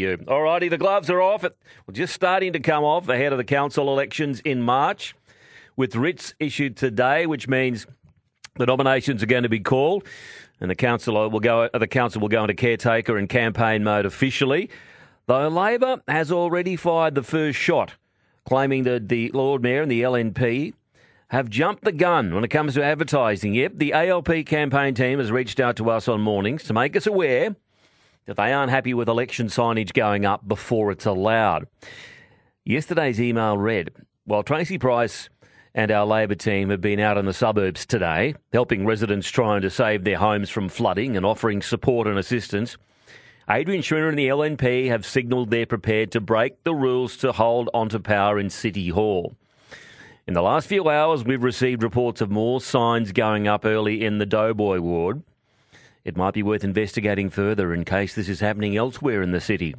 you. All righty, the gloves are off. Well, just starting to come off ahead of the council elections in March, with writs issued today, which means the nominations are going to be called, and the council will go. The council will go into caretaker and campaign mode officially. Though Labor has already fired the first shot, claiming that the Lord Mayor and the LNP have jumped the gun when it comes to advertising. Yep, the ALP campaign team has reached out to us on mornings to make us aware they aren't happy with election signage going up before it's allowed. Yesterday's email read While Tracy Price and our Labor team have been out in the suburbs today, helping residents trying to save their homes from flooding and offering support and assistance. Adrian Schrinner and the LNP have signalled they're prepared to break the rules to hold onto power in City Hall. In the last few hours, we've received reports of more signs going up early in the Doboy ward. It might be worth investigating further in case this is happening elsewhere in the city.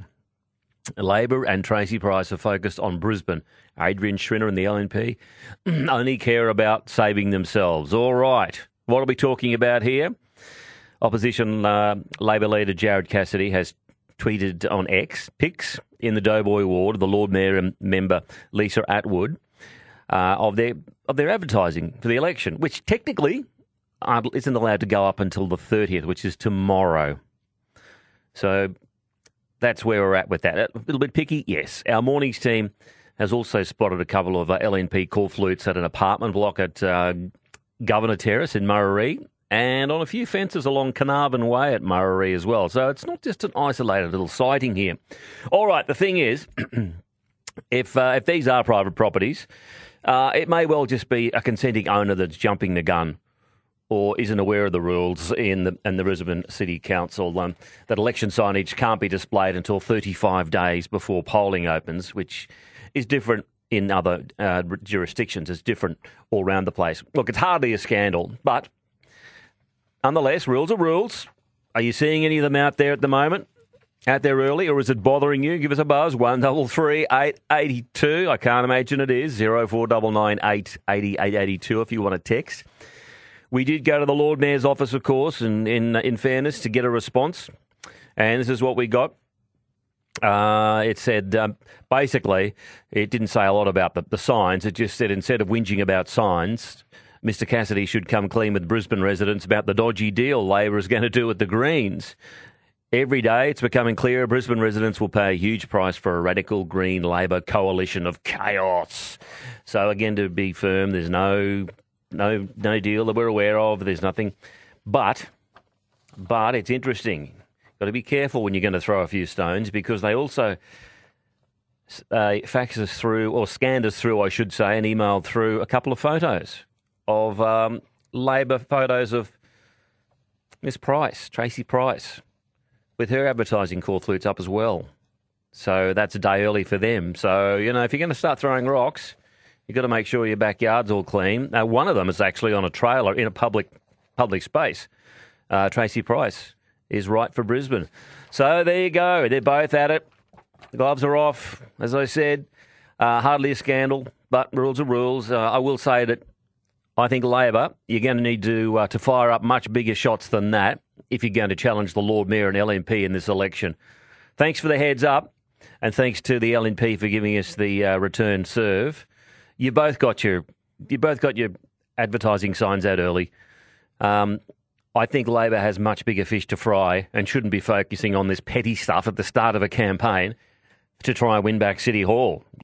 Labor and Tracy Price are focused on Brisbane. Adrian Schrinner and the LNP only care about saving themselves. All right. What are we talking about here? Opposition uh, Labor leader Jared Cassidy has tweeted on X pics in the Doboy ward, the Lord Mayor and member Lisa Atwood uh, of their of their advertising for the election, which technically isn't allowed to go up until the 30th, which is tomorrow. So that's where we're at with that. A little bit picky, yes. Our mornings team has also spotted a couple of uh, LNP corflutes at an apartment block at uh, Governor Terrace in Murarrie and on a few fences along Carnarvon Way at Murarrie as well. So it's not just an isolated little sighting here. All right, the thing is, if uh, if these are private properties, uh, it may well just be a consenting owner that's jumping the gun or isn't aware of the rules in the, in the Brisbane City Council um, that election signage can't be displayed until 35 days before polling opens, which is different in other uh, jurisdictions. It's different all around the place. Look, it's hardly a scandal, but nonetheless, rules are rules. Are you seeing any of them out there at the moment? out there early, or is it bothering you? Give us a buzz. One double three eight eighty two. I can't imagine it is zero four double nine eight eighty eight eighty two. If you want to text, we did go to the Lord Mayor's office, of course, and in in fairness, to get a response, and this is what we got. Uh, it said um, basically, it didn't say a lot about the, the signs. It just said instead of whinging about signs, Mr. Cassidy should come clean with Brisbane residents about the dodgy deal Labor is going to do with the Greens. Every day it's becoming clearer Brisbane residents will pay a huge price for a radical Green Labor coalition of chaos. So again, to be firm, there's no no no deal that we're aware of. There's nothing, but but it's interesting. Got to be careful when you're going to throw a few stones because they also uh, fax us through or scanned us through, I should say, and emailed through a couple of photos of um, Labor photos of Miss Price, Tracy Price with her advertising corflutes up as well. So that's a day early for them. So, you know, if you're going to start throwing rocks, you've got to make sure your backyard's all clean. Now, one of them is actually on a trailer in a public public space. Uh, Tracy Price is right for Brisbane. So there you go. They're both at it. The gloves are off, as I said. Uh, hardly a scandal, but rules are rules. Uh, I will say that I think Labor, you're going to need to uh, to fire up much bigger shots than that if you're going to challenge the Lord Mayor and LNP in this election. Thanks for the heads up, and thanks to the LNP for giving us the uh, return serve. You both got your you both got your advertising signs out early. Um, I think Labor has much bigger fish to fry and shouldn't be focusing on this petty stuff at the start of a campaign to try and win back City Hall.